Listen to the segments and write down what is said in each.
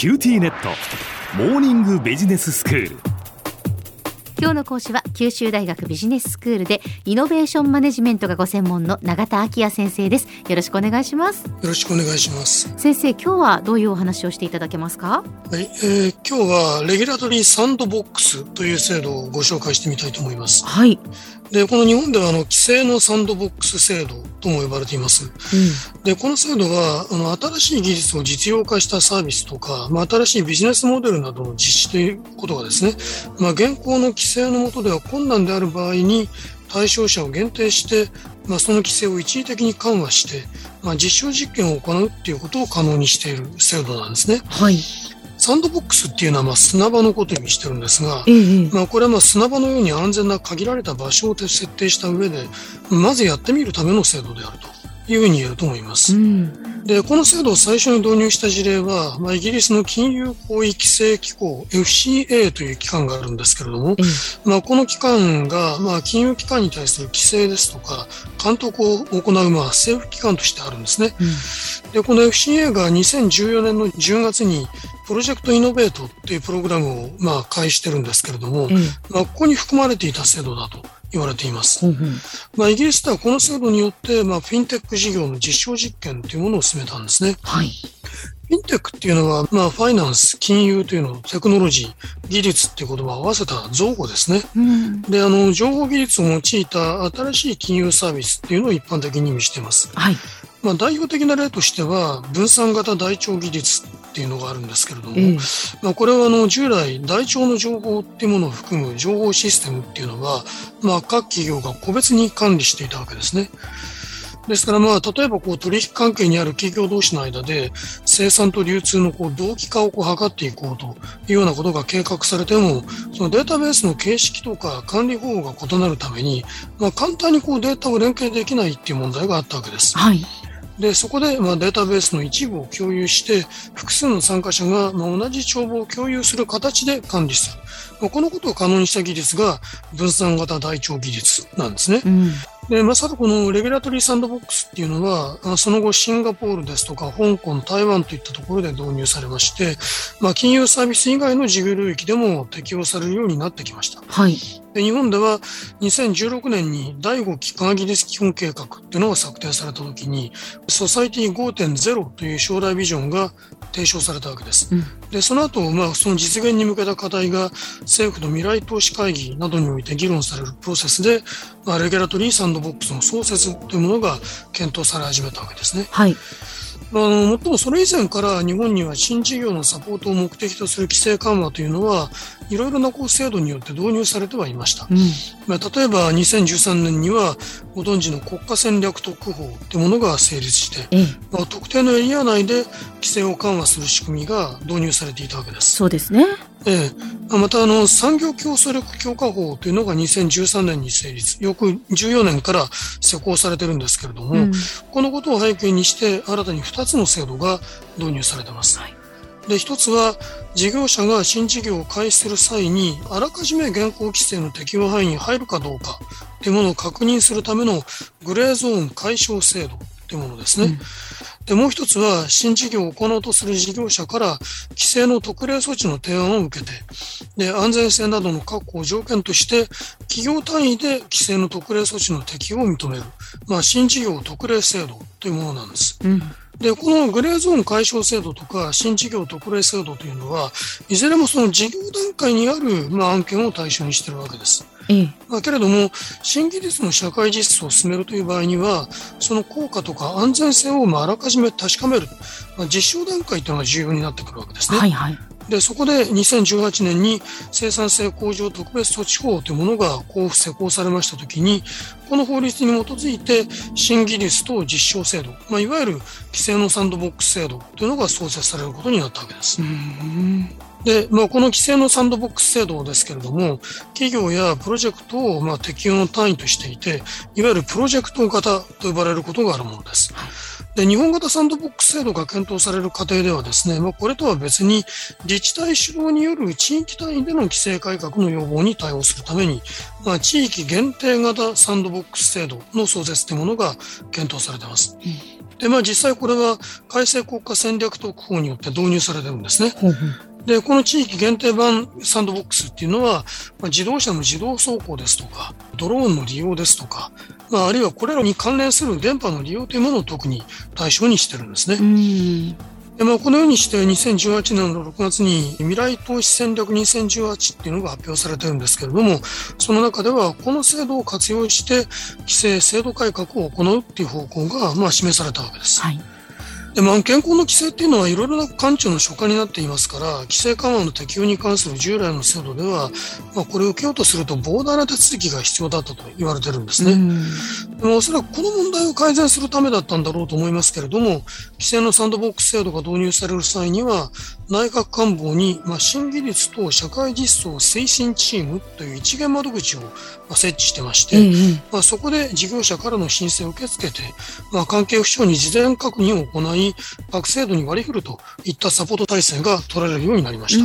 QTnet。モーニングビジネススクール。今日の講師は九州大学ビジネススクールでイノベーションマネジメントがご専門の永田昭也先生です。よろしくお願いします。よろしくお願いします。先生今日はどういうお話をしていただけますか？はい、えー、今日はレギュラトリーサンドボックスという制度をご紹介してみたいと思います。はいで、この日本ではあの規制のサンドボックス制度とも呼ばれています。うん、で、この制度はあの新しい技術を実用化したサービスとか、まあ、新しいビジネスモデルなどの実施ということがですね、まあ、現行の規制の下では困難である場合に対象者を限定して、まあ、その規制を一時的に緩和して、まあ、実証実験を行うっていうことを可能にしている制度なんですね。はい。サンドボックスっていうのはまあ砂場のことを意味してるんですが、ええ、まあこれはまあ砂場のように安全な限られた場所を設定した上で、まずやってみるための制度であるというふうに言えると思います。うん、で、この制度を最初に導入した事例は、まあ、イギリスの金融行為規制機構 FCA という機関があるんですけれども、まあ、この機関が、まあ、金融機関に対する規制ですとか、監督を行う、まあ、政府機関としてあるんですね。うん、で、この FCA が2014年の10月にプロジェクトイノベートっていうプログラムをまあ開始してるんですけれども、うん、まあ、ここに含まれていた制度だと言われています。うんうん、まあ、イギリスではこの制度によって、まあ、フィンテック事業の実証実験というものを進めたんですね。はい。フィンテックっていうのは、まあ、ファイナンス、金融というのテクノロジー、技術っていう言葉を合わせた造語ですね。うん、で、あの、情報技術を用いた新しい金融サービスっていうのを一般的に意味しています。はい。まあ、代表的な例としては、分散型台帳技術っていうのがあるんですけれども、うん、まあ、これはあの従来台帳の情報っていうものを含む情報システムっていうのは、まあ、各企業が個別に管理していたわけですね。ですからまあ、例えばこう取引関係にある企業同士の間で生産と流通のこう同期化をこう図っていこうというようなことが計画されても、そのデータベースの形式とか管理方法が異なるために、まあ、簡単にこうデータを連携できないっていう問題があったわけです。はい。で、そこで、まあ、データベースの一部を共有して、複数の参加者が、まあ、同じ帳簿を共有する形で管理する。まあ、このことを可能にした技術が、分散型台帳技術なんですね。うんで、まさかこのレギュラトリーサンドボックスっていうのは、その後シンガポールですとか香港、台湾といったところで導入されまして、まあ、金融サービス以外の事業領域でも適用されるようになってきました。はい。で日本では2016年に第5期科学技術基本計画っていうのが策定されたときに、ソサイティ5.0という将来ビジョンが提唱されたわけです。うん、で、その後、まあ、その実現に向けた課題が政府の未来投資会議などにおいて議論されるプロセスで、まあ、レギュラトリーサンドボックスの創設というものが検討され始めたわけですね。はい。あの、もっともそれ以前から日本には新事業のサポートを目的とする規制緩和というのは、いろいろなこう制度によって導入されてはいました。うん、まあ、例えば2013年には、ご存知の国家戦略特区法というものが成立して、うん、まあ、特定のエリア内で規制を緩和する仕組みが導入されていたわけです。そうですね。ええ、またあの産業競争力強化法というのが2013年に成立、翌14年から施行されてるんですけれども、うん、このことを背景にして新たに2つの制度が導入されています。はい、で、1つは事業者が新事業を開始する際にあらかじめ現行規制の適用範囲に入るかどうかというものを確認するためのグレーゾーン解消制度というものですね。うんで、もう一つは、新事業を行おうとする事業者から、規制の特例措置の提案を受けて、で、安全性などの確保を条件として、企業単位で規制の特例措置の適用を認める、まあ、新事業特例制度というものなんです。うんで、このグレーゾーン解消制度とか新事業特例制度というのは、いずれもその事業段階にある、まあ、案件を対象にしているわけです。ええ、まあ、けれども、新技術の社会実装を進めるという場合には、その効果とか安全性をまああらかじめ確かめる、まあ、実証段階というのが重要になってくるわけですね。はいはいで、そこで2018年に生産性向上特別措置法というものが交付施行されましたときに、この法律に基づいて新技術等実証制度、まあ、いわゆる規制のサンドボックス制度というのが創設されることになったわけです。で、まあ、この規制のサンドボックス制度ですけれども、企業やプロジェクトをまあ適用の単位としていて、いわゆるプロジェクト型と呼ばれることがあるものです。で、日本型サンドボックス制度が検討される過程ではですね、まあ、これとは別に自治体主導による地域単位での規制改革の要望に対応するために、まあ、地域限定型サンドボックス制度の創設というものが検討されています。で、まあ実際これは改正国家戦略特法によって導入されているんですね。で、この地域限定版サンドボックスっていうのは、まあ、自動車の自動走行ですとか、ドローンの利用ですとか、まあ、あるいはこれらに関連する電波の利用というものを特に対象にしてるんですね。でまあ、このようにして2018年の6月に未来投資戦略2018っていうのが発表されてるんですけれども、その中ではこの制度を活用して規制制度改革を行うっていう方向がまあ示されたわけです。はいで、まあ、健康の規制っていうのはいろいろな官庁の所管になっていますから、規制緩和の適用に関する従来の制度では、まあ、これを受けようとすると膨大な手続きが必要だったと言われてるんですね。でもおそらくこの問題を改善するためだったんだろうと思いますけれども、規制のサンドボックス制度が導入される際には、内閣官房に、まあ、新技術と社会実装推進チームという一元窓口を、まあ、設置してまして、まあ、そこで事業者からの申請を受け付けて、まあ、関係府省に事前確認を行い、り、学生度に割り振るといったサポート体制が取られるようになりました。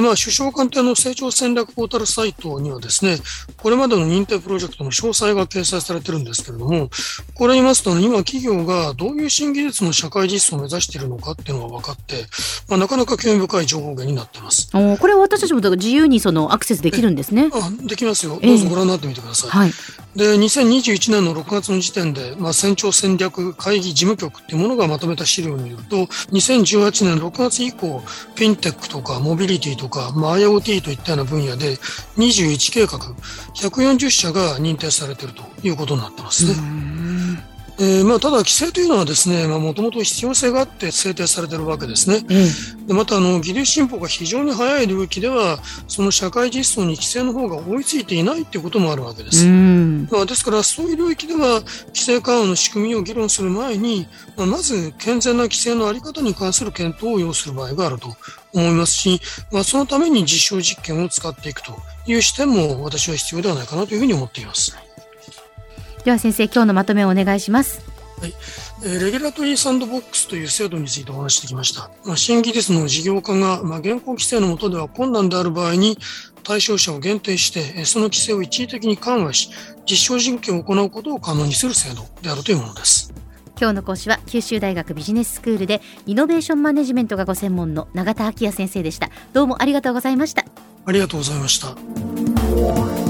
でまあ、首相官邸の成長戦略ポータルサイトにはですね、これまでの認定プロジェクトの詳細が掲載されてるんですけれども、これ見ますと、ね、今企業がどういう新技術の社会実装を目指しているのかっていうのが分かって、まあ、なかなか興味深い情報源になっています。おこれは私たちも自由にそのアクセスできるんですね。あできますよ。どうぞご覧になってみてください。えーはい、で、2021年の6月の時点で、まあ、船長戦略会議事務局っていうものがまとめた資料によると、2018年6月以降、フィンテックとかモビリティとか、まあ、IoT といったような分野で21計画、140社が認定されているということになってますね。えー、まあ、ただ規制というのはですね、まあ、もともと必要性があって制定されているわけですね。うん、でまた、あの、技術進歩が非常に早い領域では、その社会実装に規制の方が追いついていないということもあるわけです。まあ、ですから、そういう領域では、規制緩和の仕組みを議論する前に、まあ、まず健全な規制のあり方に関する検討を要する場合があると思いますし、まあ、そのために実証実験を使っていくという視点も私は必要ではないかなというふうに思っています。では先生今日のまとめをお願いしますはい、えー、レギュラトリーサンドボックスという制度についてお話してきました。まあ、新技術の事業化が、まあ、現行規制の下では困難である場合に、対象者を限定して、その規制を一時的に緩和し、実証実験を行うことを可能にする制度であるというものです。今日の講師は九州大学ビジネススクールでイノベーションマネジメントがご専門の永田昭也先生でした。どうもありがとうございました。ありがとうございました。